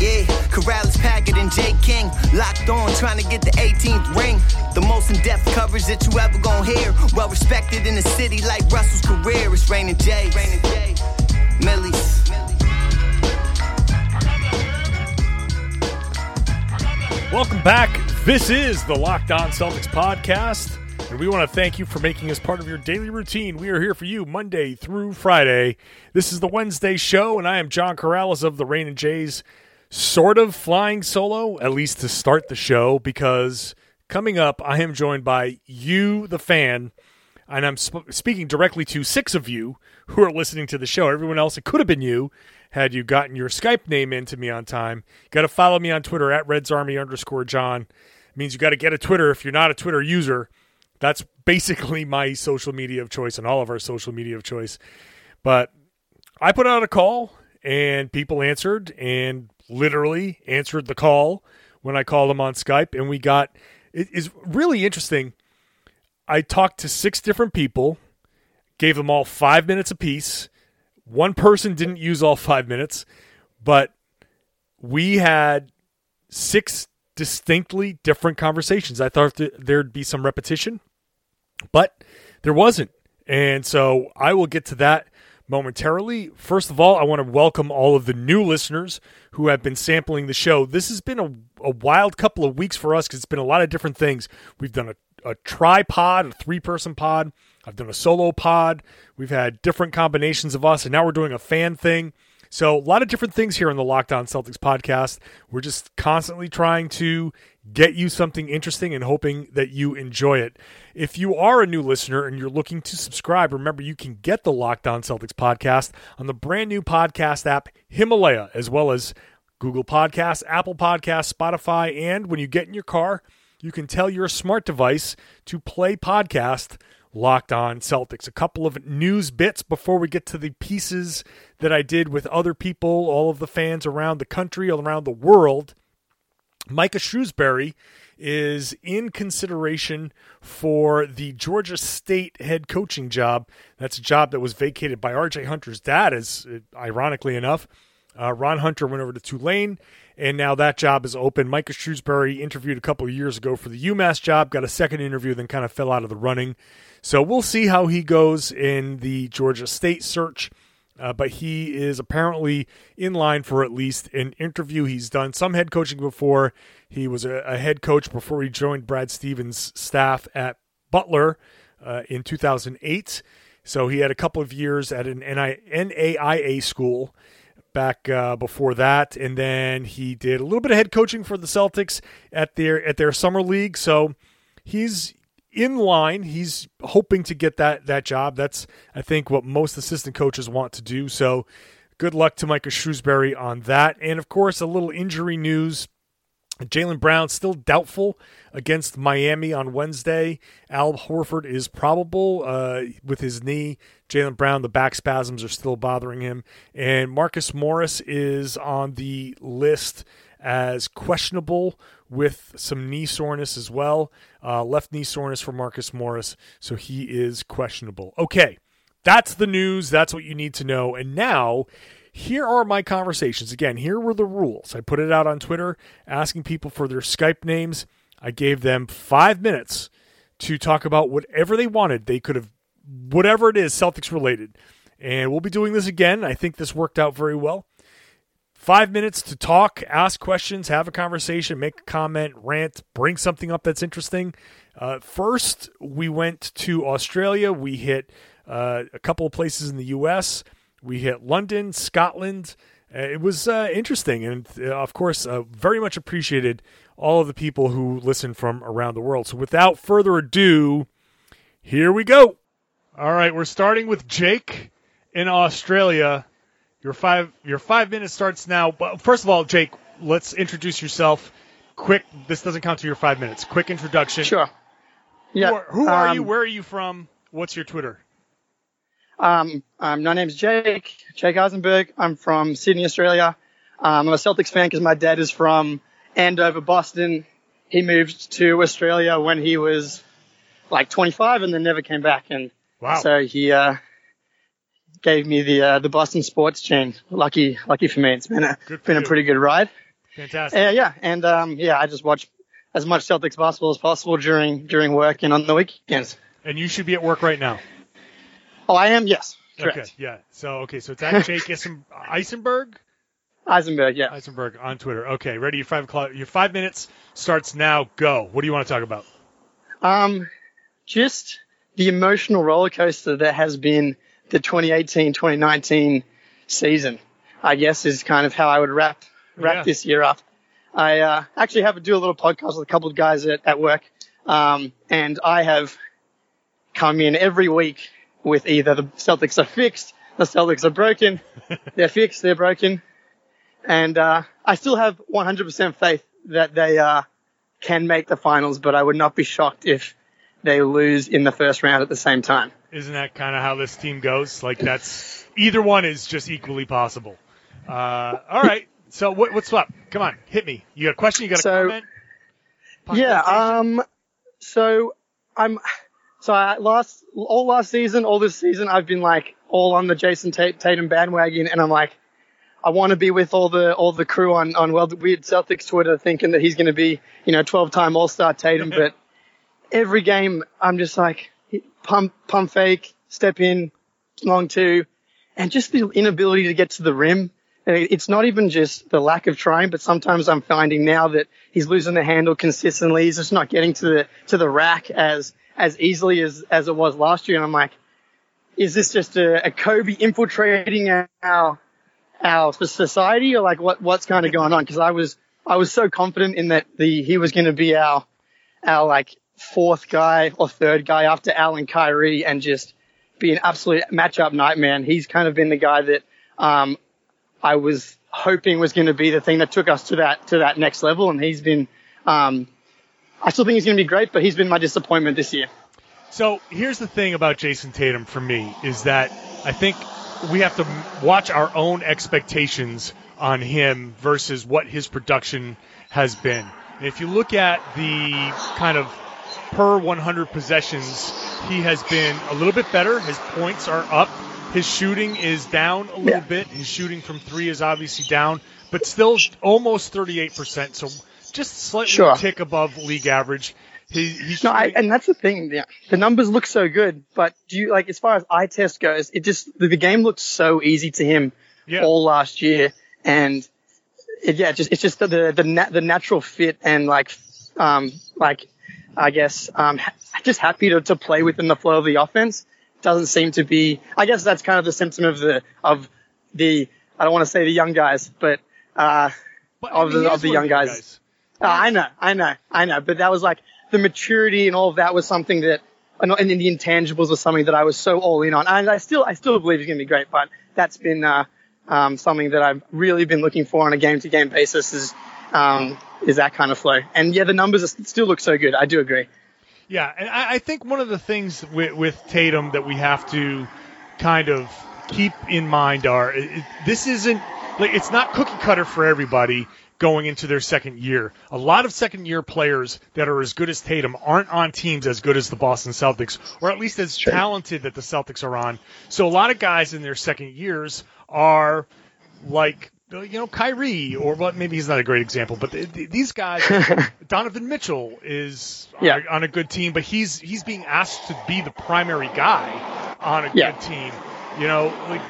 Yeah, Karalis, Packard, and Jay King locked on, trying to get the 18th ring. The most in-depth coverage that you ever gonna hear. Well respected in the city like Russell's career. It's Rain and Jay. Rain Jay. Millie's. Welcome back. This is the Locked On Celtics podcast, and we want to thank you for making us part of your daily routine. We are here for you Monday through Friday. This is the Wednesday show, and I am John Karalis of the Rain and Jays, sort of flying solo, at least to start the show, because coming up, I am joined by you, the fan, and I'm sp- speaking directly to six of you who are listening to the show. Everyone else, it could have been you had you gotten your Skype name into me on time. Got to follow me on Twitter at Reds Army underscore John. It means you got to get a Twitter if you're not a Twitter user. That's basically my social media of choice and all of our social media of choice. But I put out a call and people answered and literally answered the call when I called them on Skype. And we got it is really interesting. I talked to six different people, gave them all five minutes apiece. One person didn't use all five minutes, but we had six distinctly different conversations. I thought there'd be some repetition, but there wasn't. And so I will get to that momentarily. First of all, I want to welcome all of the new listeners who have been sampling the show. This has been a, a wild couple of weeks for us because it's been a lot of different things. We've done a a tripod, a three person pod. I've done a solo pod. We've had different combinations of us, and now we're doing a fan thing. So, a lot of different things here on the Locked On Celtics podcast. We're just constantly trying to get you something interesting and hoping that you enjoy it. If you are a new listener and you're looking to subscribe, remember you can get the Locked On Celtics podcast on the brand new podcast app Himalaya, as well as Google Podcasts, Apple Podcasts, Spotify, and when you get in your car, you can tell your smart device to play podcast Locked On Celtics. A couple of news bits before we get to the pieces that I did with other people, all of the fans around the country, all around the world. Micah Shrewsbury is in consideration for the Georgia State head coaching job. That's a job that was vacated by RJ Hunter's dad, as ironically enough. Uh, Ron Hunter went over to Tulane and now that job is open. Micah Shrewsbury interviewed a couple of years ago for the UMass job, got a second interview, then kind of fell out of the running. So we'll see how he goes in the Georgia State search. Uh, but he is apparently in line for at least an interview. He's done some head coaching before. He was a, a head coach before he joined Brad Stevens' staff at Butler uh, in 2008. So he had a couple of years at an NAIA school back uh, before that, and then he did a little bit of head coaching for the Celtics at their at their summer league. So he's in line. He's hoping to get that that job. That's I think what most assistant coaches want to do. So good luck to Micah Shrewsbury on that. And of course, a little injury news. Jaylen Brown still doubtful against Miami on Wednesday. Al Horford is probable uh, with his knee. Jaylen Brown, the back spasms are still bothering him. And Marcus Morris is on the list as questionable with some knee soreness as well. Uh, left knee soreness for Marcus Morris, so he is questionable. Okay, that's the news. That's what you need to know. And now here are my conversations. Again, here were the rules. I put it out on Twitter asking people for their Skype names. I gave them five minutes to talk about whatever they wanted. They could have, whatever it is, Celtics related. And we'll be doing this again. I think this worked out very well. Five minutes to talk, ask questions, have a conversation, make a comment, rant, bring something up that's interesting. Uh, first, we went to Australia. We hit uh, a couple of places in the U.S. We hit London, Scotland. Uh, it was uh, interesting, and uh, of course, very much appreciated all of the people who listen from around the world. So, without further ado, here we go. All right, we're starting with Jake in Australia. Your five your five minutes starts now. But first of all, Jake, let's introduce yourself. Quick, this doesn't count to your five minutes. Quick introduction. Sure. Yeah. Who are, who are um, you? Where are you from? What's your Twitter? Um, um, my name's Jake, Jake Eisenberg. I'm from Sydney, Australia. Um, I'm a Celtics fan because my dad is from Andover, Boston. He moved to Australia when he was like 25 and then never came back. And Wow. so he, uh, gave me the, uh, the Boston sports chain. Lucky, lucky for me. It's been a, been a pretty good ride. Fantastic. Uh, yeah. And, um, yeah, I just watch as much Celtics basketball as possible during, during work and on the weekends. and you should be at work right now. Oh, I am? Yes. Correct. Okay. Yeah. So okay. So it's at Jake Eisen- Eisenberg. Eisenberg, yeah. Eisenberg on Twitter. Okay. Ready? Your five o'clock. Your five minutes starts now. Go. What do you want to talk about? Um, just the emotional roller coaster that has been the 2018-2019 season, I guess is kind of how I would wrap wrap Yeah. this year up. I uh, actually have to do a little podcast with a couple of guys at, at work, um, and I have come in every week with either the Celtics are fixed, the Celtics are broken, they're fixed, they're broken, and uh, I still have 100% faith that they uh, can make the finals, but I would not be shocked if they lose in the first round at the same time. Isn't that kind of how this team goes? Like that's either one is just equally possible. Uh, all right. So what, what's up? Come on, hit me. You got a question? You got a So- comment? Yeah. Um. So I'm. So I last all last season, all this season, I've been like all on the Jayson Tatum bandwagon, and I'm like, I want to be with all the all the crew on on well weird Celtics Twitter, thinking that he's going to be you know 12 time All Star Tatum, but every game I'm just like pump pump fake, step in, long two, and just the inability to get to the rim. It's not even just the lack of trying, but sometimes I'm finding now that he's losing the handle consistently. He's just not getting to the to the rack as as easily as as it was last year. And I'm like, is this just a, a Kobe infiltrating our our society, or like what what's kind of going on? Because I was I was so confident in that the he was going to be our our like fourth guy or third guy after Allen Kyrie and just be an absolute matchup nightmare. He's kind of been the guy that um, I was hoping was going to be the thing that took us to that to that next level. And he's been, um, I still think he's going to be great, but he's been my disappointment this year. So here's the thing about Jayson Tatum for me is that I think we have to watch our own expectations on him versus what his production has been. And if you look at the kind of per 100 possessions, he has been a little bit better. His points are up. His shooting is down a little Yeah. bit. His shooting from three is obviously down, but still almost 38%. So just slightly Sure. tick above league average. He, he's No, I, and that's the thing. Yeah, the numbers look so good, but do you like as far as eye test goes? It just the, the game looked so easy to him Yeah. all last year, and it, yeah, just it's just the the the, na- the natural fit and like um like I guess um just happy to, to play within the flow of the offense doesn't seem to be. I guess that's kind of the symptom of the of the I don't want to say the young guys, but uh But, of the- of the young guys. Uh, I know, I know, I know. But that was like the maturity and all of that was something that, and and then the intangibles was something that I was so all in on. And I still, I still believe he's going to be great. But that's been uh, um, something that I've really been looking for on a game-to-game basis. Is um, is that kind of flow? And yeah, the numbers are, still look so good. I do agree. Yeah, and I, I think one of the things with, with Tatum that we have to kind of keep in mind are this isn't like it's not cookie cutter for everybody going into their second year. A lot of second year players that are as good as Tatum aren't on teams as good as the Boston Celtics, or at least as talented that the Celtics are on. So a lot of guys in their second years are like you know Kyrie or what maybe he's not a great example, but th- th- these guys Donovan Mitchell is on, a, on a good team, but he's he's being asked to be the primary guy on a Yeah. good team. You know, like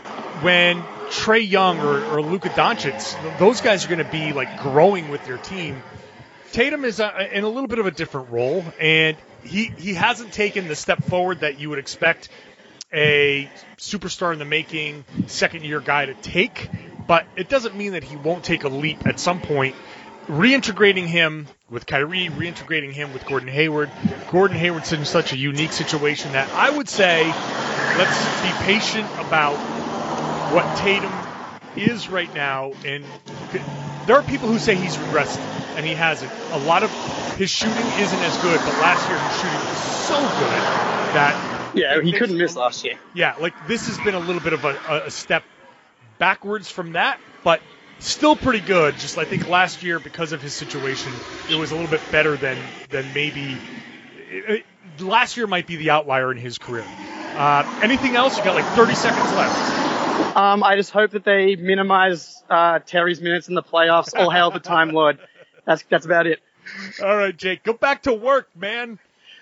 when Trae Young or, or Luka Doncic, those guys are going to be like growing with their team. Tatum is uh in a little bit of a different role, and he he hasn't taken the step forward that you would expect a superstar in the making, second year guy to take, but it doesn't mean that he won't take a leap at some point. Reintegrating him with Kyrie, reintegrating him with Gordon Hayward. Gordon Hayward's in such a unique situation that I would say let's be patient about what Tatum is right now. And there are people who say he's regressed, and he hasn't. A lot of his shooting isn't as good, but last year his shooting was so good that Yeah, he couldn't miss last year. yeah, like this has been a little bit of a, a- a step backwards from that, but still pretty good. Just I think last year because of his situation, it was a little bit better than than maybe. it- it- last year might be the outlier in his career. Uh, anything else? You got like 30 seconds left. Um, I just hope that they minimize uh, Terry's minutes in the playoffs. All hail the Time Lord. That's that's about it. All right, Jake, go back to work, man.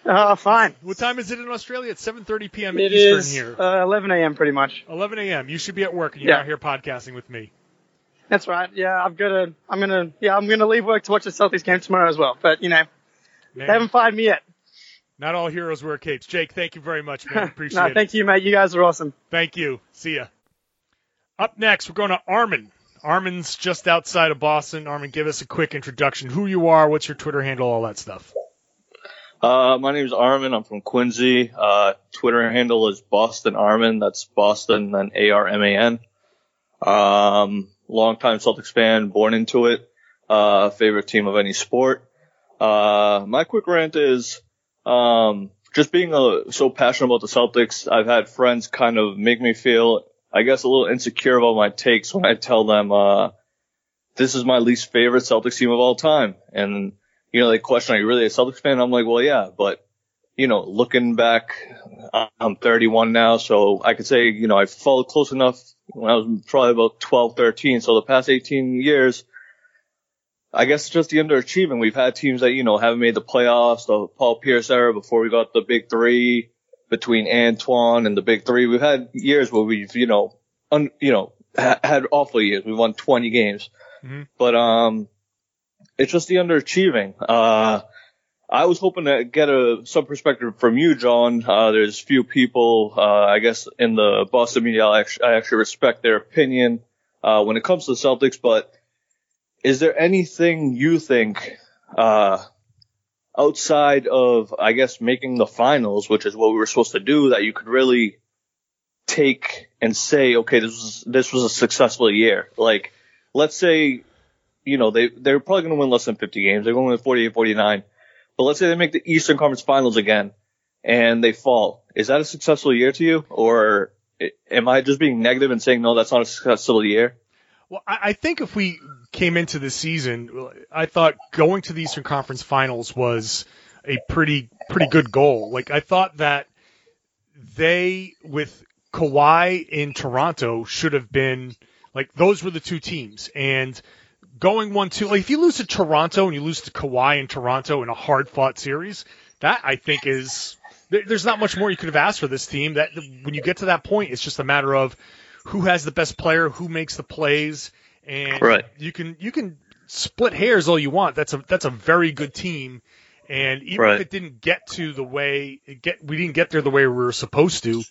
Uh, fine. What time is it in Australia? It's 7:30 p.m. It Eastern is here. uh, 11 a.m. pretty much. 11 a.m. You should be at work, and you're Yeah. out here podcasting with me. That's right. Yeah, I've got to. I'm gonna. Yeah, I'm gonna leave work to watch the Celtics game tomorrow as well. But you know, Man, they haven't fired me yet. not all heroes wear capes. Jake, thank you very much, man. Appreciate no, it. thank you, mate. You guys are awesome. Thank you. See ya. Up next, we're going to Arman. Arman's just outside of Boston. Arman, give us a quick introduction. Who you are, what's your Twitter handle, all that stuff. Uh, my name is Arman. I'm from Quincy. Uh, Twitter handle is Boston Arman. That's Boston, then A-R-M-A-N. Um, longtime Celtics fan, born into it. Uh, favorite team of any sport. Uh, my quick rant is, um, just being uh so passionate about the Celtics. I've had friends kind of make me feel, I guess, a little insecure about my takes when I tell them, uh, this is my least favorite Celtics team of all time. And you know, they question, are you really a Celtics fan? I'm like, well, yeah, but, you know, looking back, I'm 31 now, so I could say, you know, I followed close enough when I was probably about 12, 13. So the past 18 years, I guess it's just the underachieving. We've had teams that, you know, haven't made the playoffs, the Paul Pierce era before we got the big three between Antoine and the big three. We've had years where we've, you know, un, you know, ha- had awful years. We won 20 games, Mhm. but, um, it's just the underachieving. Uh, I was hoping to get a some perspective from you, John. Uh, there's few people, uh, I guess, in the Boston media. I actually, I actually respect their opinion uh, when it comes to the Celtics. But is there anything you think uh, outside of, I guess, making the finals, which is what we were supposed to do, that you could really take and say, okay, this was this was a successful year. Like, let's say, you know, they they're probably going to win less than 50 games. They're going to win 48, 49. But let's say they make the Eastern Conference Finals again and they fall. Is that a successful year to you, or am I just being negative and saying no, that's not a successful year? Well, I, think if we came into the season, I thought going to the Eastern Conference Finals was a pretty pretty good goal. Like I thought that they with Kawhi in Toronto should have been like those were the two teams and going one two like if you lose to Toronto and you lose to Kawhi in Toronto in a hard fought series that I think is there's not much more you could have asked for this team that when you get to that point it's just a matter of who has the best player who makes the plays and Right. you can you can split hairs all you want that's a that's a very good team and even Right. if it didn't get to the way it get we didn't get there the way we were supposed to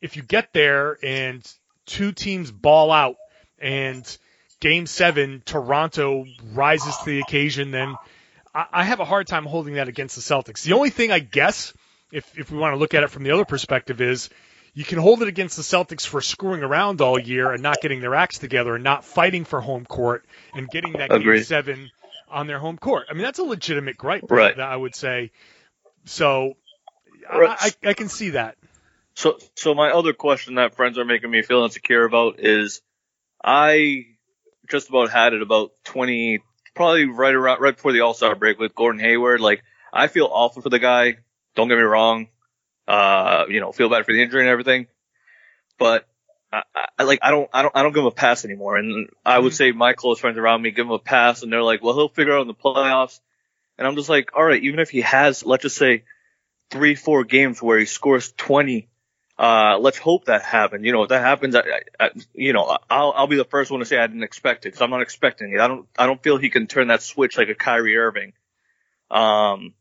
if you get there and two teams ball out and game seven, Toronto rises to the occasion, then I, I have a hard time holding that against the Celtics. The only thing I guess, if, if we want to look at it from the other perspective, is you can hold it against the Celtics for screwing around all year and not getting their acts together and not fighting for home court and getting that game seven on their home court. I mean, that's a legitimate gripe, Right. that I would say. So I- Right. I, I can see that. So, so my other question that friends are making me feel insecure about is, I just about had it about 20, probably right around, right before the All Star break with Gordon Hayward. Like, I feel awful for the guy. Don't get me wrong. Uh, you know, feel bad for the injury and everything, but I, I like, I don't, I don't, I don't give him a pass anymore. And I would say my close friends around me give him a pass and they're like, well, he'll figure out in the playoffs. And I'm just like, all right, even if he has, let's just say three, four games where he scores 20 uh, let's hope that happens. You know, if that happens, I, I, you know, I'll, I'll be the first one to say I didn't expect it because I'm not expecting it. I don't, I don't feel he can turn that switch like a Kyrie Irving. Um,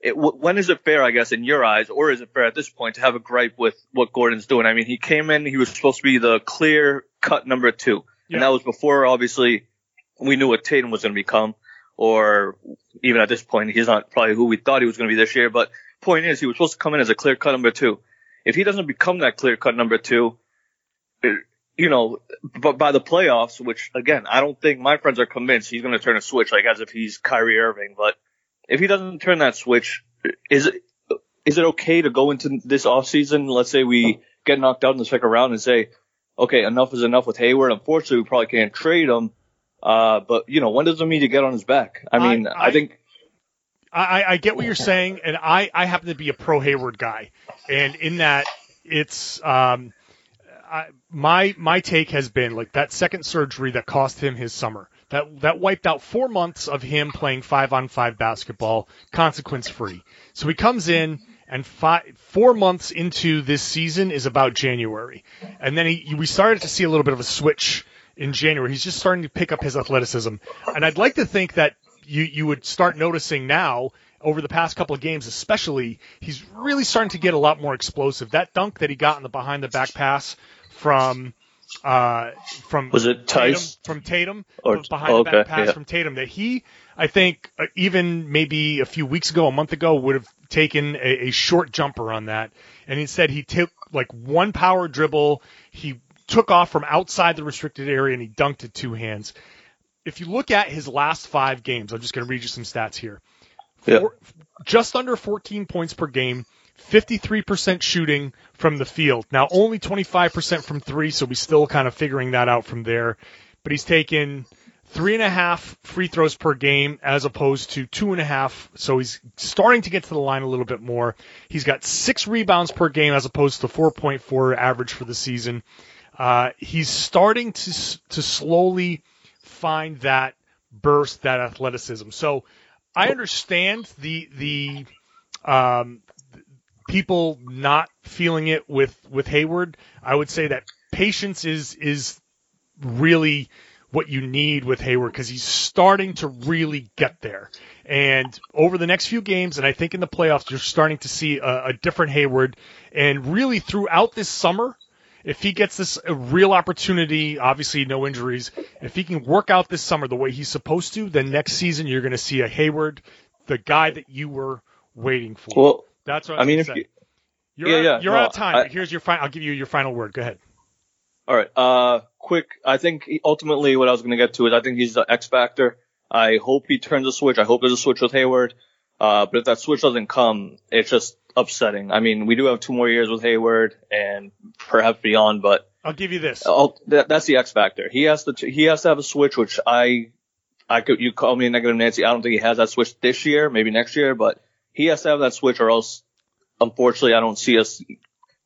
it, w- when is it fair, I guess, in your eyes, or is it fair at this point to have a gripe with what Gordon's doing? I mean, he came in, he was supposed to be the clear cut number two, Yeah. and that was before obviously we knew what Tatum was going to become, or even at this point, he's not probably who we thought he was going to be this year. But point is, he was supposed to come in as a clear cut number two. If he doesn't become that clear cut number two, you know, but by the playoffs, which again, I don't think my friends are convinced he's going to turn a switch, like as if he's Kyrie Irving. But if he doesn't turn that switch, is it is it okay to go into this offseason? Let's say we get knocked out in the second round and say, okay, enough is enough with Hayward. Unfortunately, we probably can't trade him. Uh, but you know, when does the to get on his back? I mean, I, I- think I, I get what you're saying, and I, I happen to be a pro Hayward guy, and in that it's um, I, my my take has been like that second surgery that cost him his summer. That that wiped out four months of him playing five on five basketball, consequence free. So he comes in. And five, four months into this season is about January, and then he, we started to see a little bit of a switch in January. He's just starting to pick up his athleticism, and I'd like to think that you you would start noticing now over the past couple of games, especially, he's really starting to get a lot more explosive. That dunk that he got in the behind the back pass from uh, from Was it Tatum, from Tatum Or- behind the back okay, pass yeah. from Tatum that he I think uh, even maybe a few weeks ago, a month ago, would have taken a, a short jumper on that, and instead he took like one power dribble. He took off from outside the restricted area and he dunked it two hands. If you look at his last five games, I'm just going to read you some stats here. Yeah. Just under 14 points per game, 53% shooting from the field. Now only 25% from three, so we're still kind of figuring that out from there. But he's taken three and a half free throws per game as opposed to two and a half. So he's starting to get to the line a little bit more. He's got six rebounds per game as opposed to 4.4 average for the season. Uh, he's starting to to slowly find that burst, that athleticism. So I understand the the um, people not feeling it with with Hayward. I would say that patience is is really what you need with Hayward because he's starting to really get there. And over the next few games, and I think in the playoffs, you're starting to see a, a different Hayward. And really throughout this summer, if he gets this a real opportunity, obviously no injuries, if he can work out this summer the way he's supposed to, then next season you're going to see a Hayward, the guy that you were waiting for. well, That's what I mean, if you. You're, yeah, out- yeah, you're no, out of time. I- here's your final. I'll give you your final word. Go ahead. All right. Uh, quick. I think ultimately what I was going to get to is I think he's the X factor. I hope he turns a switch. I hope there's a switch with Hayward. Uh, but if that switch doesn't come, it's just upsetting. I mean, we do have two more years with Hayward and perhaps beyond, but I'll give you this. That, that's the X factor. He has to, he has to have a switch, which I, I could, you call me a negative Nancy. I don't think he has that switch this year, maybe next year, but he has to have that switch or else, unfortunately, I don't see us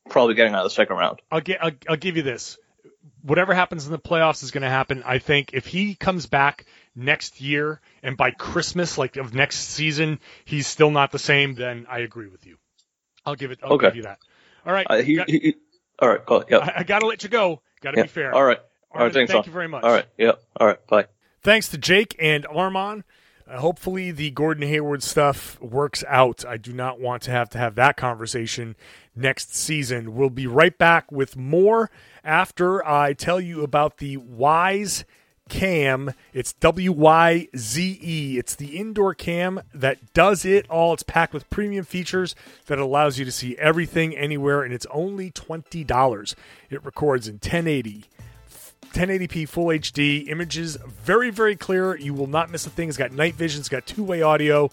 probably getting out of the second round. I'll, get, I'll, I'll give you this. Whatever happens in the playoffs is going to happen. I think if he comes back next year and by Christmas, like of next season, he's still not the same, then I agree with you. I'll give it. I'll Okay. give you that. All right. Uh, he, got- he, he- all right, go ahead. Yeah. I, I got to let you go. Got to yeah. be fair. All right. All Arman, right. Thanks. thank Sean. you very much. All right. Yeah. All right. Bye. Thanks to Jake and Arman. Uh, hopefully, the Gordon Hayward stuff works out. I do not want to have to have that conversation next season. We'll be right back with more after I tell you about the Wyze Cam. It's W Y Z E. It's the indoor cam that does it all. It's packed with premium features that allows you to see everything anywhere, and it's only $20. It records in 1080. 1080p full HD images, very very clear. You will not miss a thing. It's got night vision. It's got two-way audio.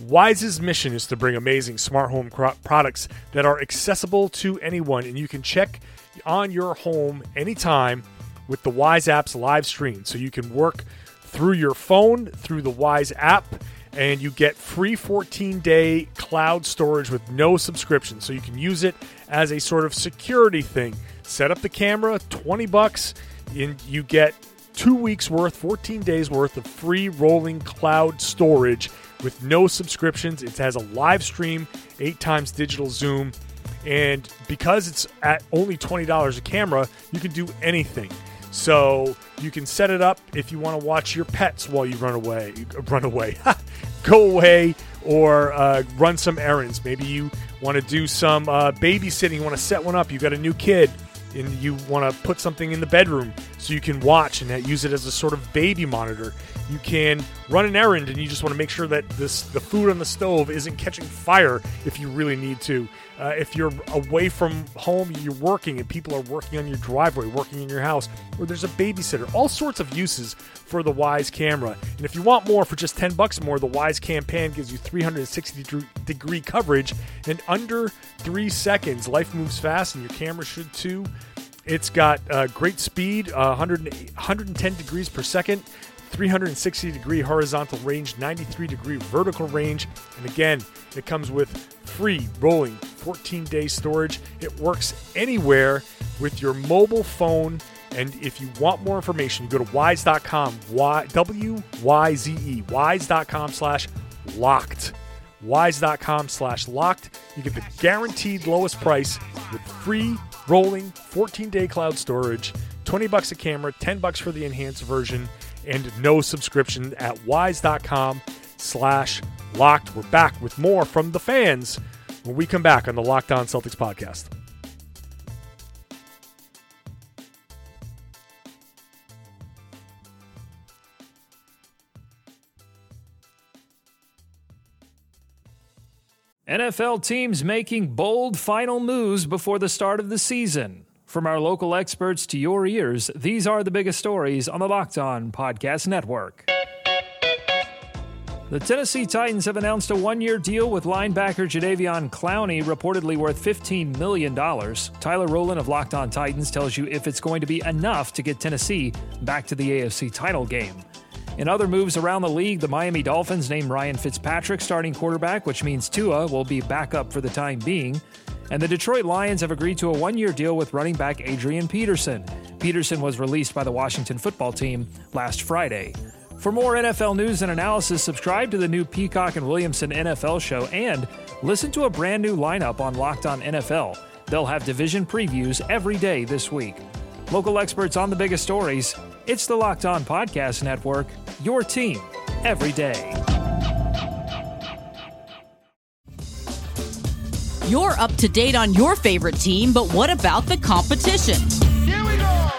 Wyze's mission is to bring amazing smart home products that are accessible to anyone, and you can check on your home anytime with the Wyze app's live stream. So you can work through your phone through the Wise app, and you get free 14-day cloud storage with no subscription. So you can use it as a sort of security thing. Set up the camera, 20 bucks and you get two weeks worth, 14 days worth of free rolling cloud storage with no subscriptions. It has a live stream, eight times digital zoom, and because it's at only $20 a camera, you can do anything. So you can set it up if you want to watch your pets while you run away. Run away. go away or uh, run some errands. Maybe you want to do some uh, babysitting. You want to set one up. You got a new kid and you want to put something in the bedroom so you can watch and use it as a sort of baby monitor. You can run an errand and you just want to make sure that this the food on the stove isn't catching fire if you really need to. Uh, if you're away from home, you're working and people are working on your driveway, working in your house, or there's a babysitter. All sorts of uses for the Wyze camera. And if you want more for just 10 bucks more, the Wyze Cam Pan gives you 360 degree coverage in under three seconds. Life moves fast and your camera should too. It's got uh, great speed, uh, 100, 110 degrees per second, 360 degree horizontal range, 93 degree vertical range, and again, it comes with free rolling 14 day storage. It works anywhere with your mobile phone. And if you want more information, go to wyze.com, y, W-Y-Z-E, wyze.com slash locked. Wyze.com slash locked. You get the guaranteed lowest price with free rolling 14 day cloud storage, 20 bucks a camera, 10 bucks for the enhanced version, and no subscription at wyze.com slash locked. We're back with more from the fans when we come back on the Locked On Celtics podcast. NFL teams making bold final moves before the start of the season. From our local experts to your ears, these are the biggest stories on the Locked On Podcast Network. The Tennessee Titans have announced a one year deal with linebacker Jadeveon Clowney, reportedly worth $15 million. Tyler Rowland of Locked On Titans tells you if it's going to be enough to get Tennessee back to the AFC title game. In other moves around the league, the Miami Dolphins named Ryan Fitzpatrick starting quarterback, which means Tua will be back up for the time being. And the Detroit Lions have agreed to a one year deal with running back Adrian Peterson. Peterson was released by the Washington football team last Friday. For more NFL news and analysis, subscribe to the new Peacock and Williamson NFL show and listen to a brand new lineup on Locked On NFL. They'll have division previews every day this week. Local experts on the biggest stories. It's the Locked On Podcast Network, your team every day. You're up to date on your favorite team, but what about the competition? Here we go.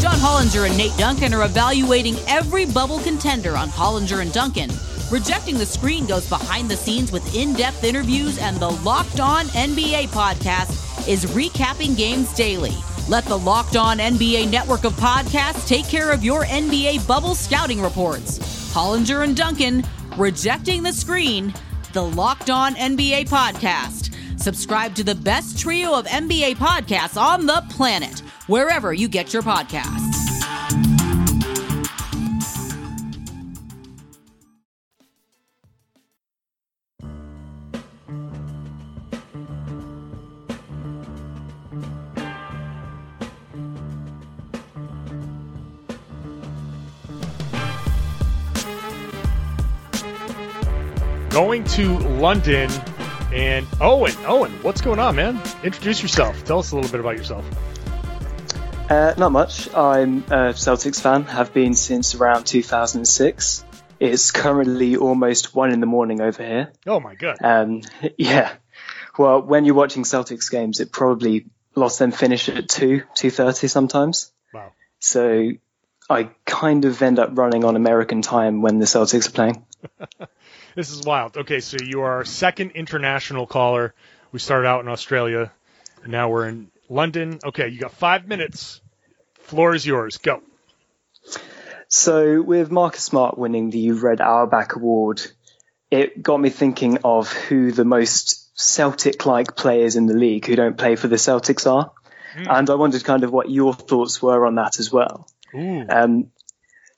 John Hollinger and Nate Duncan are evaluating every bubble contender on Hollinger and Duncan. Rejecting the Screen goes behind the scenes with in depth interviews, and the Locked On NBA podcast is recapping games daily. Let the Locked On NBA network of podcasts take care of your NBA bubble scouting reports. Hollinger and Duncan, Rejecting the Screen, the Locked On NBA podcast. Subscribe to the best trio of NBA podcasts on the planet wherever you get your podcasts. Going to London and Owen. Owen, what's going on, man? Introduce yourself. Tell us a little bit about yourself. Uh, not much. I'm a Celtics fan, have been since around 2006. It's currently almost one in the morning over here. Oh my god. Um, yeah. Well, when you're watching Celtics games, it probably lots them finish at two, two thirty sometimes. Wow. So I kind of end up running on American time when the Celtics are playing. This is wild. Okay, so you are our second international caller. We started out in Australia, and now we're in London. Okay, you got five minutes. Floor is yours. Go. So with Marcus Smart winning the Red Auerbach Award, it got me thinking of who the most Celtic-like players in the league who don't play for the Celtics are, and I wondered kind of what your thoughts were on that as well. Ooh. Um,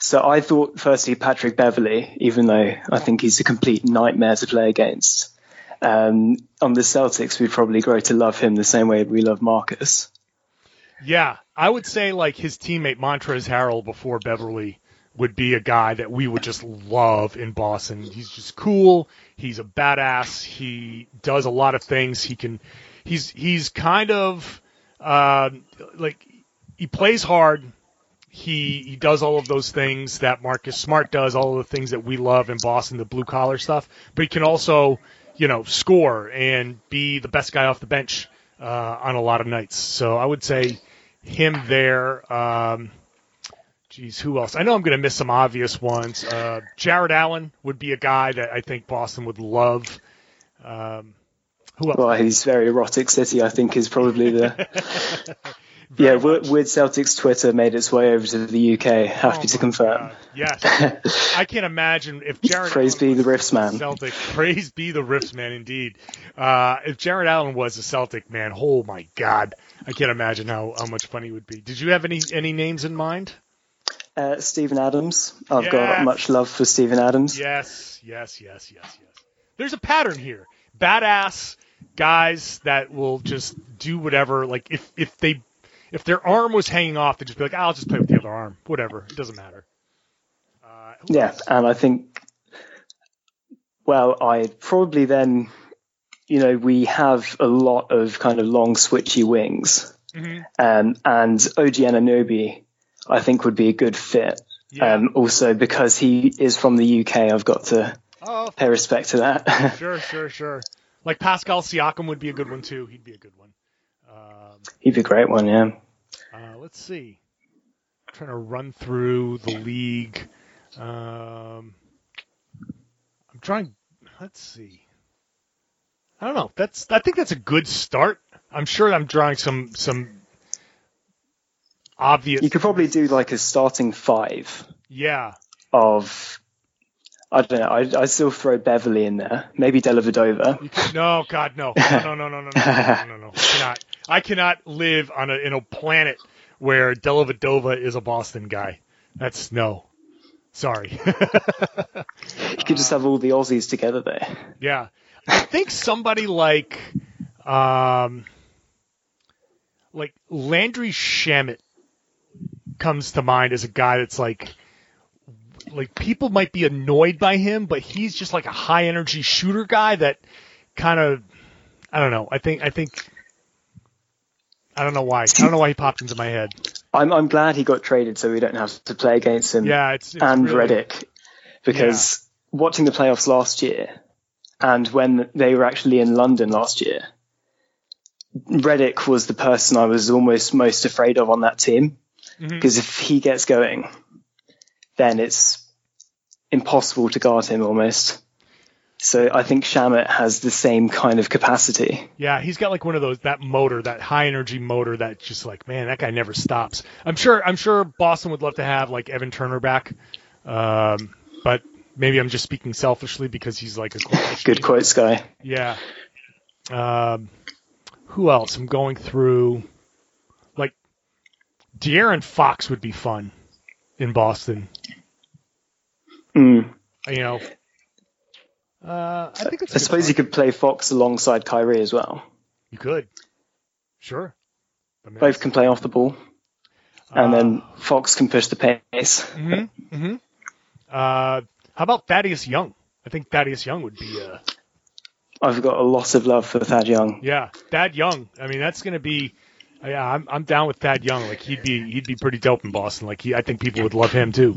so I thought firstly Patrick Beverley, even though I think he's a complete nightmare to play against. Um, on the Celtics, we'd probably grow to love him the same way we love Marcus. Yeah, I would say like his teammate Montrezl Harrell before Beverley would be a guy that we would just love in Boston. He's just cool. He's a badass. He does a lot of things. He can. He's he's kind of uh, like he plays hard. He he does all of those things that Marcus Smart does, all of the things that we love in Boston, the blue collar stuff. But he can also, you know, score and be the best guy off the bench uh, on a lot of nights. So I would say him there. Um, Geez, who else? I know I'm going to miss some obvious ones. Uh, Jarrett Allen would be a guy that I think Boston would love. Um, who else? Well, he's very erotic city. I think is probably the. yeah, Weird Celtics Twitter made its way over to the UK. Happy Oh to confirm. God. Yes, I can't imagine if Jarrett. Praise Allen be the Riffs man. Celtic. Praise be the Riffs man, indeed. Uh, if Jarrett Allen was a Celtic man, oh my God, I can't imagine how, how much fun he would be. Did you have any any names in mind? Uh, Steven Adams. I've Yes. got much love for Steven Adams. Yes, yes, yes, yes, yes. There's a pattern here. Badass guys that will just do whatever. Like if if they if their arm was hanging off, they'd just be like, I'll just play with the other arm. Whatever, it doesn't matter. Uh, Yeah, else? and I think, well, I probably then, you know, we have a lot of kind of long switchy wings, Mhm. um, and OG Anunoby, I think, would be a good fit. Yeah. Um, also because he is from the UK, I've got to Oh, pay respect to that. sure, sure, sure. Like Pascal Siakam would be a good one too. He'd be a good one. Um, He'd be a great one, yeah. Let's see. I'm trying to run through the league. Um, I'm trying. Let's see. I don't know. That's. I think that's a good start. I'm sure I'm drawing some some obvious. You could probably do like a starting five Yeah. of. I don't know. I I still throw Beverley in there. Maybe Dellavedova. You no, God, no, no, no, no, no, no, no, no, no, no. I cannot. I cannot live on a in a planet where Dellavedova is a Boston guy. That's no. Sorry. You could just have all the Aussies together there. Yeah. I think somebody like um like Landry Shamet comes to mind as a guy that's like like people might be annoyed by him, but he's just like a high energy shooter guy that kind of I don't know. I think I think I don't know why. I don't know why he popped into my head. I'm I'm glad he got traded so we don't have to play against him Yeah, it's, it's and really, Redick because watching the playoffs last year and when they were actually in London last year, Redick was the person I was almost most afraid of on that team mm-hmm. because if he gets going, then it's impossible to guard him almost. So I think Shamet has the same kind of capacity. Yeah, he's got like one of those that motor, that high energy motor that just like, man, that guy never stops. I'm sure I'm sure Boston would love to have like Evan Turner back. Um, but maybe I'm just speaking selfishly because he's like a Good quotes guy. Yeah. Um, who else? I'm going through like De'Aaron Fox would be fun in Boston. Mm. You know. Uh, I think it's a I good suppose you could play Fox alongside Kyrie as well. You could. Sure. I mean, Both can play off the ball. And Uh, then Fox can push the pace. hmm hmm Uh, how about Thaddeus Young? I think Thaddeus Young would be. Uh, I've got a lot of love for Thad Young. yeah, Thad Young. I mean, that's going to be. Yeah, I'm I'm down with Thad Young. Like he'd be he'd be pretty dope in Boston. Like he, I think people would love him too.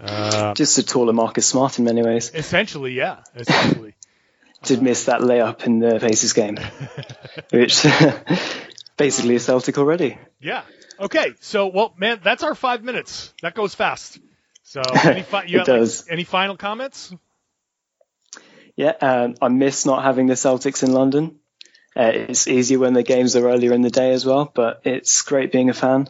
Uh, Just a taller Marcus Smart in many ways. essentially, yeah, essentially. Did miss that layup in the Pacers game, which basically a Celtic already. Yeah. Okay. So, well, man, that's our five minutes. That goes fast. So, any fi- you It have, like, does. any final comments? Yeah, um, I miss not having the Celtics in London. Uh, it's easier when the games are earlier in the day as well, but it's great being a fan.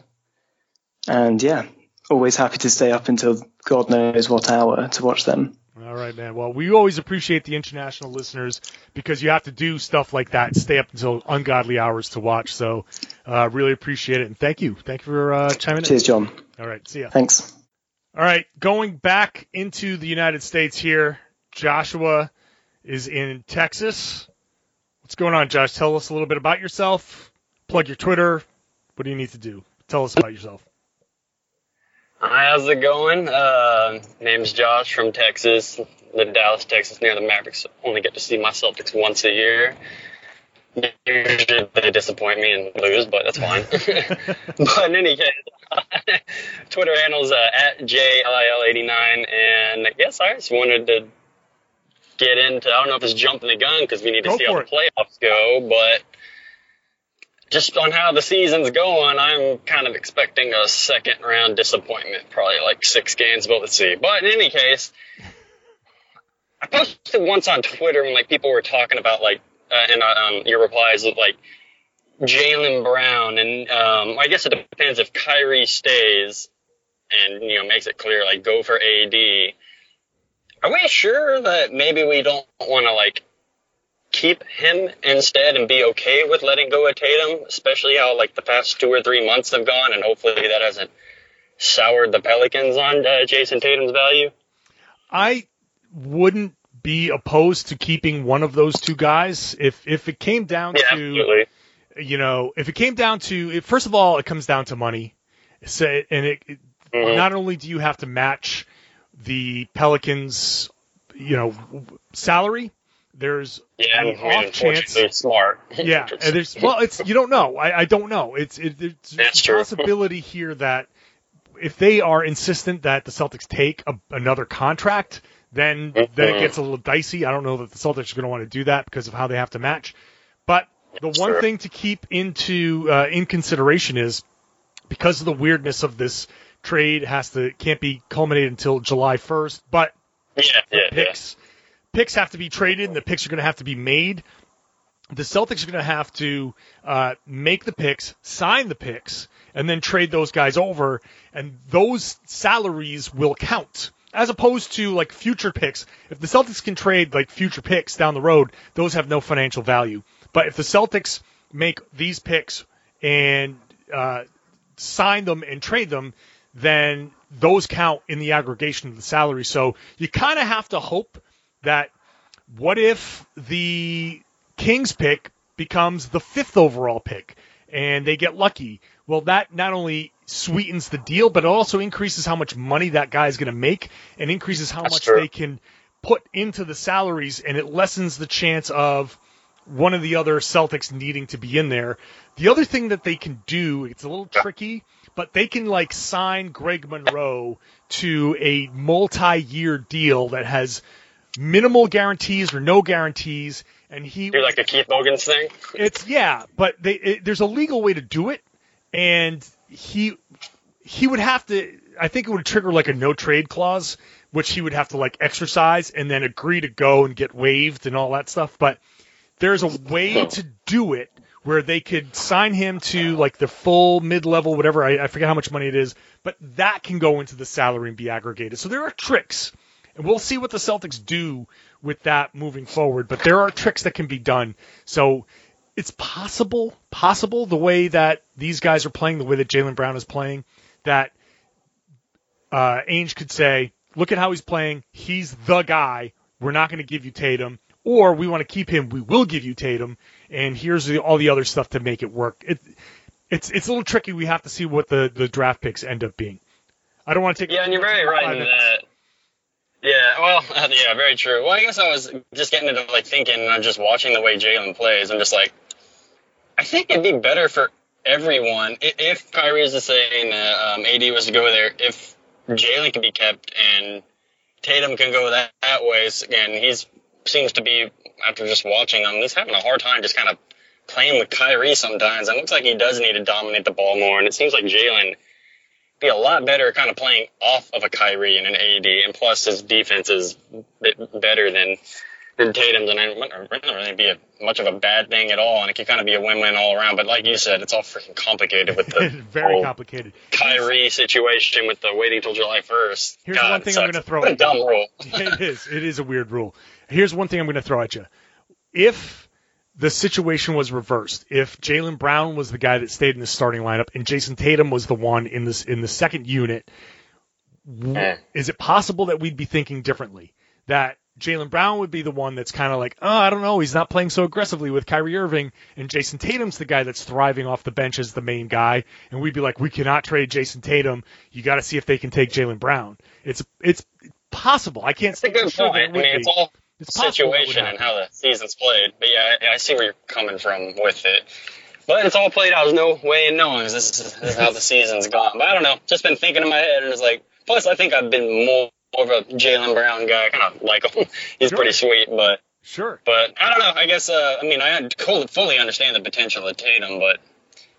And yeah, always happy to stay up until God knows what hour to watch them. All right, man. Well, we always appreciate the international listeners because you have to do stuff like that, stay up until ungodly hours to watch. So, uh, really appreciate it, and thank you. Thank you for uh, chiming Cheers, in. Cheers, John. All right, see ya. Thanks. All right, going back into the United States here, Joshua is in Texas. What's going on, Josh? Tell us a little bit about yourself. Plug your Twitter. What do you need to do? Tell us about yourself. Hi, how's it going? Uh, name's Josh from Texas, live in Dallas, Texas, near the Mavericks. Only get to see my Celtics once a year. Usually they disappoint me and lose, but that's fine. but in any case, Twitter handle's uh, at JLIL89, and I guess I just wanted to get into. I don't know if it's jumping the gun because we need to Go see how the playoffs go, but just on how the season's going, I'm kind of expecting a second round disappointment, probably like six games, but let's see. But in any case, I posted once on Twitter when like people were talking about like, uh, and um, your replies of like Jalen Brown, and um, I guess it depends if Kyrie stays and you know makes it clear like go for AD. Are we sure that maybe we don't want to like keep him instead and be okay with letting go of Tatum, especially how like the past two or three months have gone, and hopefully that hasn't soured the Pelicans on uh, Jayson Tatum's value. I wouldn't be opposed to keeping one of those two guys if if it came down Yeah, to absolutely. you know if it came down to it, first of all it comes down to money so, and it, it Mhm. not only do you have to match the Pelicans you know salary there's Yeah, I mean, off chance it's smart. yeah, and there's well, it's you don't know. I, I don't know. It's it, there's That's a possibility here that if they are insistent that the Celtics take a, another contract, then then it Mhm. gets a little dicey. I don't know that the Celtics are going to want to do that because of how they have to match. But the one thing to keep into uh, in consideration is because of the weirdness of this trade has to can't be culminated until July 1st, but yeah, yeah, yeah. Picks have to be traded and the picks are going to have to be made. The Celtics are going to have to uh, make the picks, sign the picks, and then trade those guys over, and those salaries will count. As opposed to like future picks, if the Celtics can trade like future picks down the road, those have no financial value. But if the Celtics make these picks and uh, sign them and trade them, then those count in the aggregation of the salary. So you kind of have to hope that what if the Kings pick becomes the fifth overall pick and they get lucky? Well, that not only sweetens the deal, but it also increases how much money that guy is going to make and increases how That's much true. they can put into the salaries and it lessens the chance of one of the other Celtics needing to be in there. The other thing that they can do, it's a little tricky, but they can like sign Greg Monroe to a multi-year deal that has minimal guarantees or no guarantees, and he Do like the Keith Bogans thing. it's yeah, but they it, there's a legal way to do it, and he he would have to. I think it would trigger like a no trade clause, which he would have to like exercise and then agree to go and get waived and all that stuff. But there's a way to do it where they could sign him to like the full mid level, whatever. I, I forget how much money it is, but that can go into the salary and be aggregated. So there are tricks, and we'll see what the Celtics do with that moving forward. But there are tricks that can be done. So it's possible, possible the way that these guys are playing, the way that Jaylen Brown is playing, that uh, Ainge could say, look at how he's playing. He's the guy. We're not going to give you Tatum. Or we want to keep him. We will give you Tatum. And here's the, all the other stuff to make it work. It, it's it's a little tricky. We have to see what the, the draft picks end up being. I don't want to take. Yeah, and you're very right in that. Yeah, well, yeah, very true. Well, I guess I was just getting into like thinking, and I'm just watching the way Jaylen plays. I'm just like, I think it'd be better for everyone if Kyrie is saying that um, AD was to go there. If Jaylen can be kept and Tatum can go that, that way, and he's seems to be after just watching him, he's having a hard time just kind of playing with Kyrie sometimes. And it looks like he does need to dominate the ball more. And it seems like Jaylen be a lot better kind of playing off of a Kyrie and an AD, and plus his defense is better than than Tatum's, and it wouldn't really be a, much of a bad thing at all, and it could kind of be a win-win all around. But like you said, it's all freaking complicated with the Very complicated. Kyrie situation with the waiting till July 1st. Here's God, one thing I'm going to throw What a dumb rule. it is. It is a weird rule. Here's one thing I'm going to throw at you. If the situation was reversed, if Jaylen Brown was the guy that stayed in the starting lineup and Jayson Tatum was the one in this in the second unit, w- Mm. is it possible that we'd be thinking differently? That Jaylen Brown would be the one that's kind of like, oh, I don't know, he's not playing so aggressively with Kyrie Irving, and Jayson Tatum's the guy that's thriving off the bench as the main guy, and we'd be like, we cannot trade Jayson Tatum. You got to see if they can take Jaylen Brown. It's it's possible. I can't It's a say for sure that it I would mean, be. it's all It's possible that would situation and how the season's played. But yeah, I, I see where you're coming from with it. but it's all played out. There's no way in knowing. This is, this is how the season's gone. But I don't know. Just been thinking in my head, and it's like. Plus, I think I've been more, of a Jaylen Brown guy. Kind of like him. He's Sure. pretty sweet, but Sure. but I don't know. I guess uh, I mean I fully fully understand the potential of Tatum, but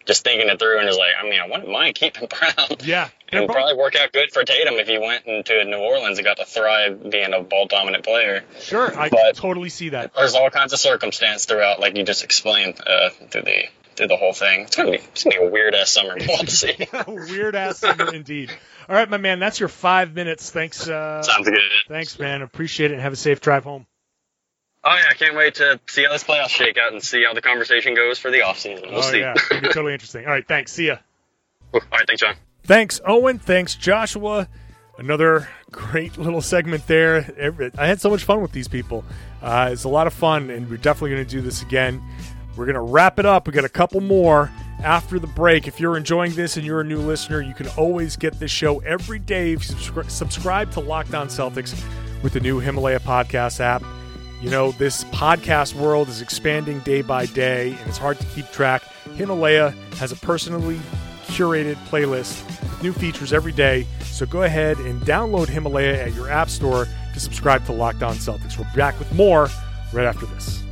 just thinking it through and just like I mean I wouldn't mind keeping Brown. Yeah. It would probably work out good for Tatum if he went into New Orleans and got to thrive being a ball dominant player. Sure. I But- totally see that. There's all kinds of circumstance throughout, like you just explained uh, through the through the whole thing. It's gonna be it's gonna be a weird ass summer. We'll to see. Weird ass summer indeed. All right, my man, that's your five minutes. Thanks. Uh, Sounds good. thanks, man. Appreciate it and have a safe drive home. Oh yeah, I can't wait to see how this playoffs shake out and see how the conversation goes for the off season. We'll oh, see. yeah. It'll be totally interesting. All right, thanks. See ya. all right, thanks, John. Thanks, Owen. Thanks, Joshua. Another great little segment there. I had so much fun with these people. Uh, it's a lot of fun, and we're definitely going to do this again. We're going to wrap it up. We got a couple more after the break. If you're enjoying this and you're a new listener, you can always get this show every day if you subscri- subscribe to Locked On Celtics with the new Himalaya podcast app. You know, this podcast world is expanding day by day, and it's hard to keep track. Himalaya has a personally curated playlist with new features every day. So go ahead and download Himalaya at your app store to subscribe to Locked On Celtics. We're back with more right after this.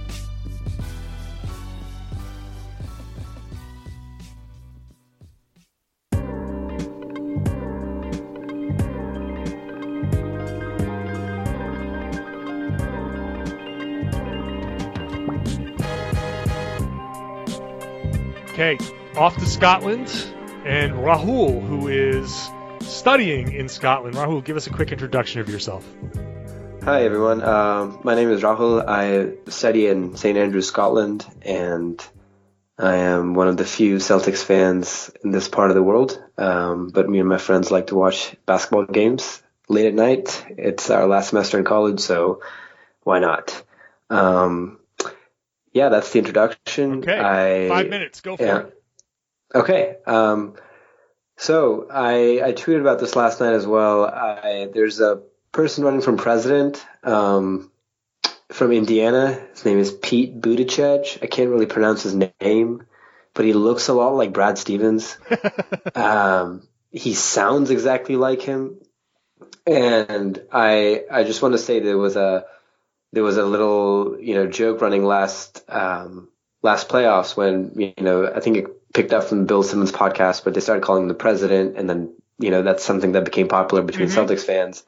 Okay, off to Scotland, and Rahul, who is studying in Scotland. Rahul, give us a quick introduction of yourself. Hi everyone, um, my name is Rahul. I study in St Andrews, Scotland, and I am one of the few Celtics fans in this part of the world. Um, but me and my friends like to watch basketball games late at night. It's our last semester in college, so why not? Um, yeah, that's the introduction. Okay, I, five minutes, go for yeah. it. Okay. Um, so I, I tweeted about this last night as well. I, there's a person running for president um, from Indiana. His name is Pete Buttigieg. I can't really pronounce his name, but he looks a lot like Brad Stevens. um, he sounds exactly like him, and I I just want to say there was a there was a little you know joke running last um, last playoffs when you know I think it picked up from Bill Simmons podcast, but they started calling him the president, and then you know that's something that became popular between Celtics fans.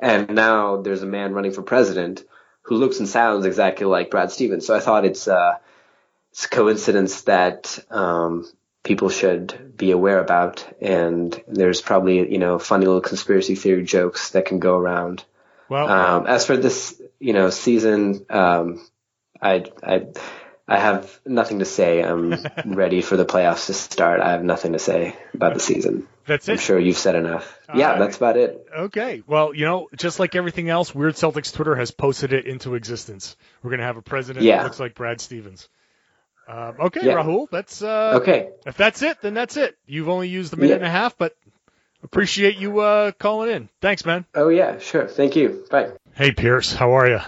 And now there's a man running for president who looks and sounds exactly like Brad Stevens. So I thought it's uh, it's a coincidence that um, people should be aware about, and there's probably you know funny little conspiracy theory jokes that can go around. Well, Um, as for this, you know, season, um, I, I, I have nothing to say. I'm ready for the playoffs to start. I have nothing to say about the season. That's it. I'm sure you've said enough. yeah, right. that's about it. Okay. Well, you know, just like everything else, Weird Celtics Twitter has posted it into existence. We're going to have a president Yeah. that looks like Brad Stevens. Um, okay, Yeah. Rahul, that's uh, Okay. If that's it, then that's it. You've only used a minute Yeah. and a half, but appreciate you uh, calling in. Thanks, man. Oh yeah, sure. Thank you. Bye. Hey, Pierce, how are you?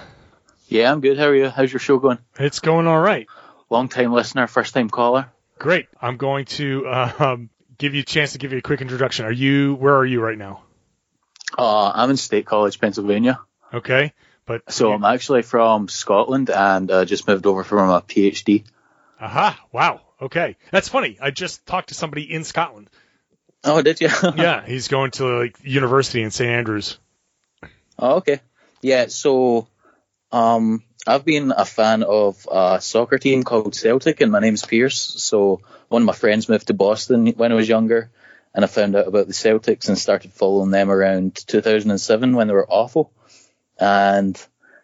Yeah, I'm good. How are you? How's your show going? It's going all right. Long time listener, first time caller. Great. I'm going to uh, um, give you a chance to give you a quick introduction. Are you? Where are you right now? Uh, I'm in State College, Pennsylvania. Okay, but So I'm actually from Scotland and uh, just moved over from a PhD. aha, wow. Okay, that's funny. I just talked to somebody in Scotland. Oh, did you? yeah, he's going to like university in St Andrews. Oh, okay. Yeah, so um, I've been a fan of a soccer team called Celtic, and my name's Pierce. So one of my friends moved to Boston when I was younger, and I found out about the Celtics and started following them around 2007 when they were awful. And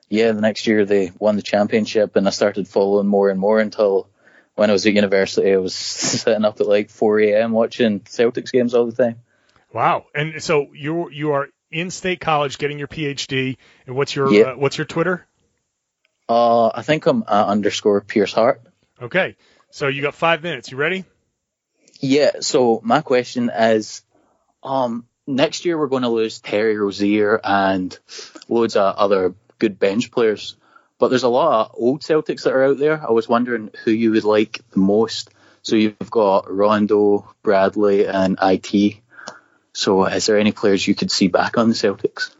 yeah, the next year they won the championship, and I started following more and more until when I was at university, I was sitting up at like 4 a.m. watching Celtics games all the time. Wow. And so you you are in state college getting your PhD. And what's your Yeah. uh, what's your Twitter? Uh, I think I'm uh, underscore Pierce Hart. Okay. So you got five minutes. You ready? Yeah. So my question is, um, next year we're going to lose Terry Rozier and loads of other good bench players, but there's a lot of old Celtics that are out there. I was wondering who you would like the most. So you've got Rondo, Bradley, and IT. So is there any players you could see back on the Celtics?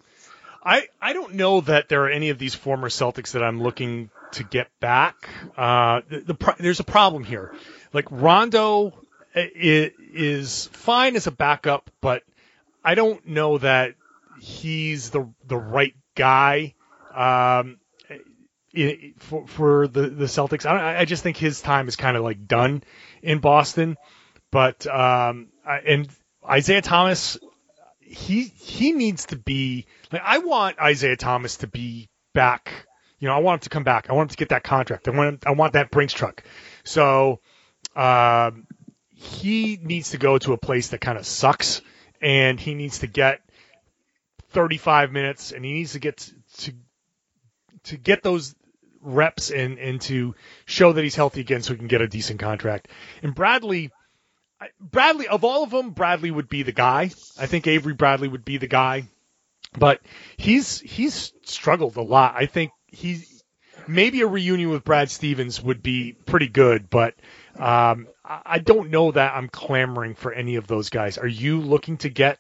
I, I don't know that there are any of these former Celtics that I'm looking to get back. Uh, the, the there's a problem here. Like Rondo is, is fine as a backup, but I don't know that he's the the right guy um, for for the the Celtics. I, I just think his time is kind of like done in Boston. But um, and Isaiah Thomas, he he needs to be like I want Isaiah Thomas to be back. You know, I want him to come back. I want him to get that contract. I want I want that Brinks truck. So um, he needs to go to a place that kind of sucks, and he needs to get 35 minutes, and he needs to get to, to to get those reps and and to show that he's healthy again, so he can get a decent contract. And Bradley, Bradley of all of them, Bradley would be the guy. I think Avery Bradley would be the guy, but he's he's struggled a lot. I think he's maybe a reunion with Brad Stevens would be pretty good, but um, I don't know that I'm clamoring for any of those guys. Are you looking to get?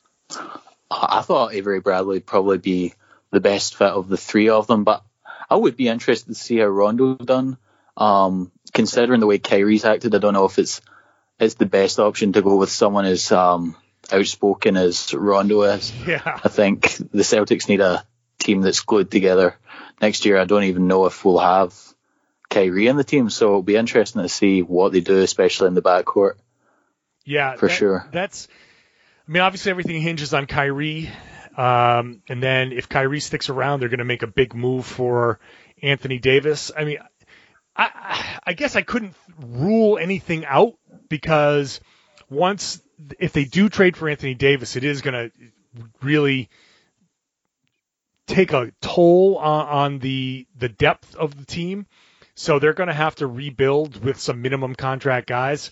I thought Avery Bradley would probably be the best fit of the three of them, but I would be interested to see how Rondo done. Um, considering the way Kyrie's acted, I don't know if it's it's the best option to go with someone as um, outspoken as Rondo is. Yeah. I think the Celtics need a team that's glued together. Next year, I don't even know if we'll have Kyrie in the team, so it'll be interesting to see what they do, especially in the backcourt. Yeah, for that, sure. That's, I mean, obviously everything hinges on Kyrie. Um, and then if Kyrie sticks around, they're going to make a big move for Anthony Davis. I mean, I, I guess I couldn't rule anything out because once, if they do trade for Anthony Davis, it is going to really take a toll on, on the the depth of the team. So they're going to have to rebuild with some minimum contract guys.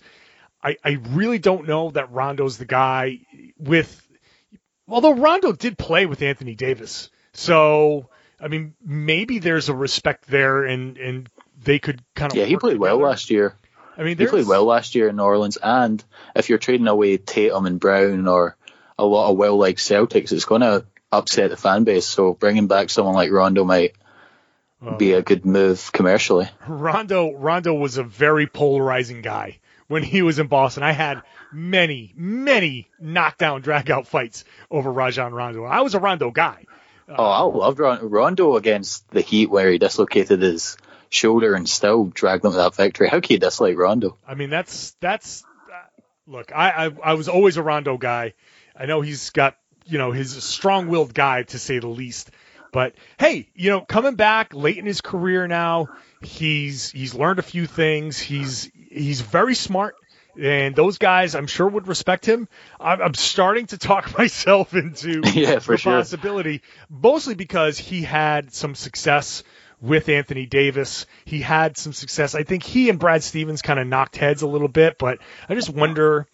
I, I really don't know that Rondo's the guy with, although Rondo did play with Anthony Davis. So, I mean, maybe there's a respect there and, and they could kind of. Yeah, he played together. well last year. I mean, they played well last year in New Orleans. And if you're trading away Tatum and Brown or a lot of well liked Celtics, it's going to upset the fan base. So bringing back someone like Rondo might be a good move commercially. Rondo Rondo was a very polarizing guy when he was in Boston. I had many, many knockdown dragout fights over Rajon Rondo. I was a Rondo guy. Oh, I um, loved Rondo against the Heat where he dislocated his shoulder and still drag them to that victory. How can you dislike Rondo? I mean, that's that's uh, look. I, I I was always a Rondo guy. I know he's got you know his strong-willed guy to say the least. But hey, you know, coming back late in his career now, he's he's learned a few things. He's he's very smart, and those guys, I'm sure, would respect him. I'm, I'm starting to talk myself into yeah, for the sure. possibility, mostly because he had some success with Anthony Davis. He had some success. I think he and Brad Stevens kind of knocked heads a little bit, but I just wonder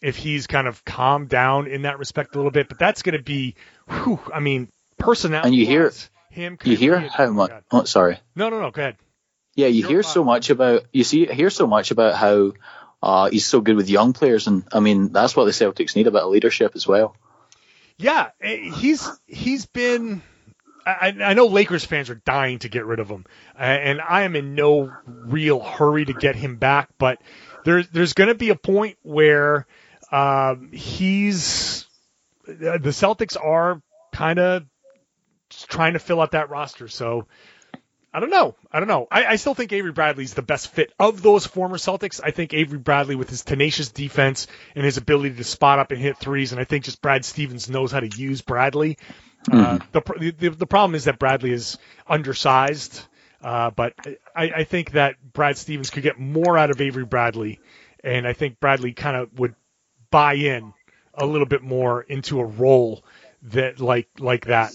if he's kind of calmed down in that respect a little bit. But that's going to be, whew, I mean, personality. And you hear him. You hear how much? Oh, sorry. No, no, no. Go ahead. Yeah, you hear so much about you see hear so much about how uh, he's so good with young players, and I mean that's what the Celtics need about leadership as well. Yeah, he's he's been. I, I know Lakers fans are dying to get rid of him, and I am in no real hurry to get him back. But there's there's going to be a point where um, he's the Celtics are kind of trying to fill out that roster. So I don't know. I don't know. I, I still think Avery Bradley's the best fit of those former Celtics. I think Avery Bradley with his tenacious defense and his ability to spot up and hit threes, and I think just Brad Stevens knows how to use Bradley. Mm-hmm. Uh, the, the the problem is that Bradley is undersized, uh, but I, I think that Brad Stevens could get more out of Avery Bradley, and I think Bradley kind of would buy in a little bit more into a role that like like that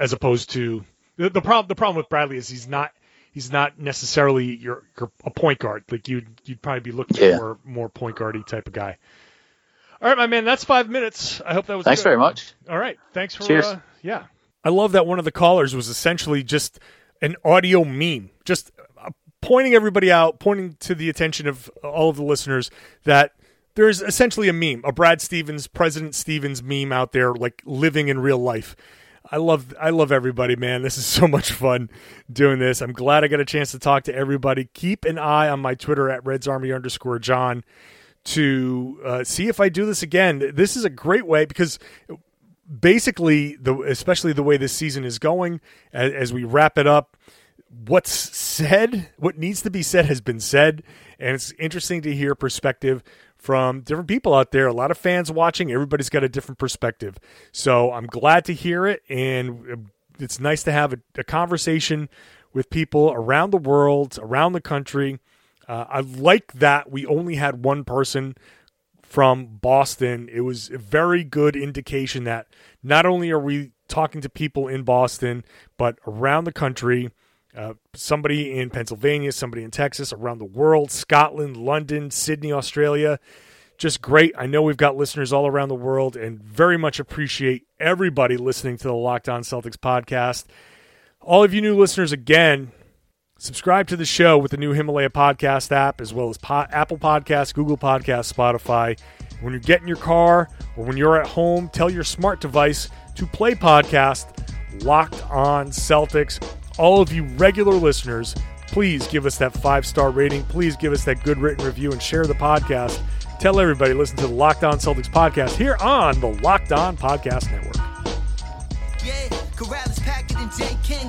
as opposed to the, the problem. The problem with Bradley is he's not he's not necessarily your, your a point guard. Like you'd you'd probably be looking Yeah. for more point guardy type of guy. All right, my man, that's five minutes. I hope that was. Thanks good. very much. All right, thanks for. Cheers. Uh, yeah, I love that one of the callers was essentially just an audio meme, just pointing everybody out, pointing to the attention of all of the listeners that there's essentially a meme, a Brad Stevens, President Stevens meme out there, like living in real life. I love I love everybody, man. This is so much fun doing this. I'm glad I got a chance to talk to everybody. Keep an eye on my Twitter at Reds Army underscore John to uh, see if I do this again. This is a great way because basically the especially the way this season is going as, as we wrap it up what's said what needs to be said has been said and it's interesting to hear perspective from different people out there a lot of fans watching everybody's got a different perspective so i'm glad to hear it and it's nice to have a, a conversation with people around the world around the country uh, i like that we only had one person from Boston, it was a very good indication that not only are we talking to people in Boston, but around the country. Uh, somebody in Pennsylvania, somebody in Texas, around the world, Scotland, London, Sydney, Australia. Just great. I know we've got listeners all around the world and very much appreciate everybody listening to the Locked On Celtics podcast. All of you new listeners, again, Subscribe to the show with the new Himalaya podcast app, as well as po- Apple Podcasts, Google Podcasts, Spotify. When you get in your car or when you're at home, tell your smart device to play podcast Locked On Celtics. All of you regular listeners, please give us that five star rating. Please give us that good written review and share the podcast. Tell everybody listen to the Locked On Celtics podcast here on the Locked On Podcast Network. Yeah, Karalis, Packard, and J. King.